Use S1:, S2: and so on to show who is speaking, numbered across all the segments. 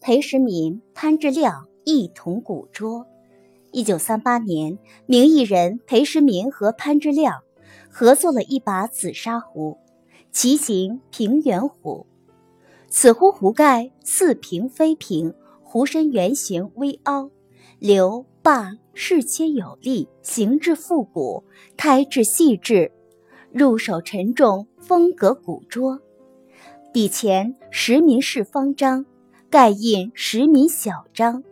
S1: 裴时民、潘志亮一同古捉。一九三八年，名艺人裴时民和潘志亮合作了一把紫砂壶，其形平圆壶。此壶壶盖似平非平，壶身圆形微凹，流把适切有力，形制复古，胎质细致，入手沉重，风格古拙。底前石民式方章，盖印实民小章。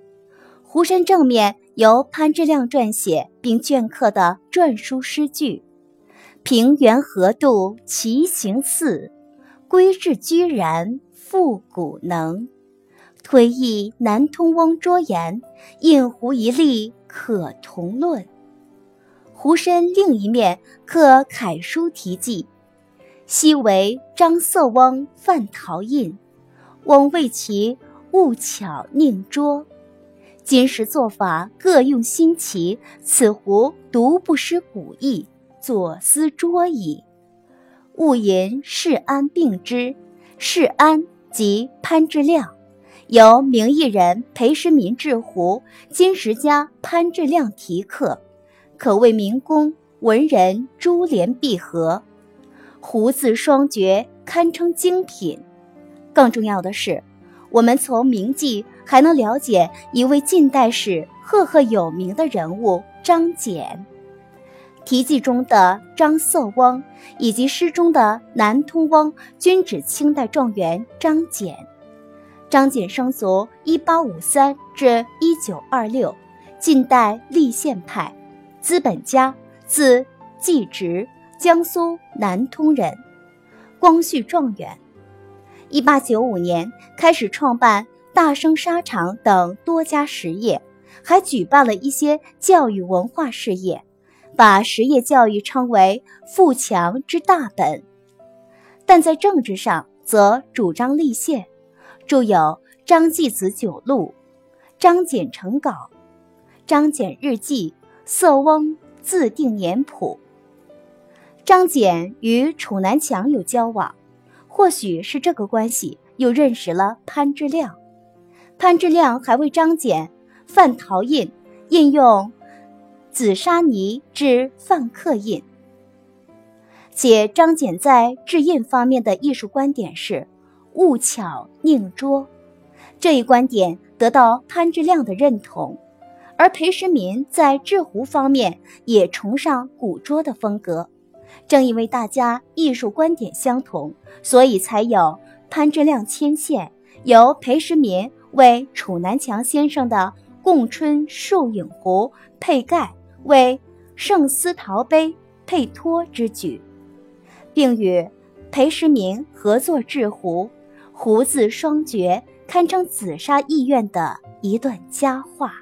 S1: 壶身正面由潘之亮撰写并镌刻的篆书诗句：“平原何度其形似，归至居然复古能。推意南通翁卓言，印壶一例可同论。”壶身另一面刻楷书题记。昔为张色翁范陶印，翁为其不巧宁拙。今时做法各用新奇，此壶独不失古意，左思桌矣。勿言世安并之，世安即潘志亮，由名艺人裴时民制壶，金石家潘志亮题刻，可谓名工文人珠联璧合。壶字双绝，堪称精品。更重要的是，我们从名记还能了解一位近代史赫赫有名的人物张謇。题记中的张色翁以及诗中的南通翁均指清代状元张謇。张謇生卒一八五三至一九二六，近代立宪派，资本家，字季直。江苏南通人，光绪状元。一八九五年开始创办大生纱厂等多家实业，还举办了一些教育文化事业，把实业教育称为富强之大本。但在政治上则主张立宪，著有《张继子九录》《张謇成稿》《张謇日记》《色翁自定年谱》。张謇与楚南强有交往，或许是这个关系，又认识了潘志亮。潘志亮还为张謇范陶印，印用紫砂泥制范刻印。且张謇在制印方面的艺术观点是务巧宁拙，这一观点得到潘志亮的认同。而裴时民在制壶方面也崇尚古拙的风格。正因为大家艺术观点相同，所以才有潘之亮牵线，由裴时民为楚南强先生的共春树影壶配盖，为圣思陶杯配托之举，并与裴时民合作制壶，壶字双绝，堪称紫砂艺苑的一段佳话。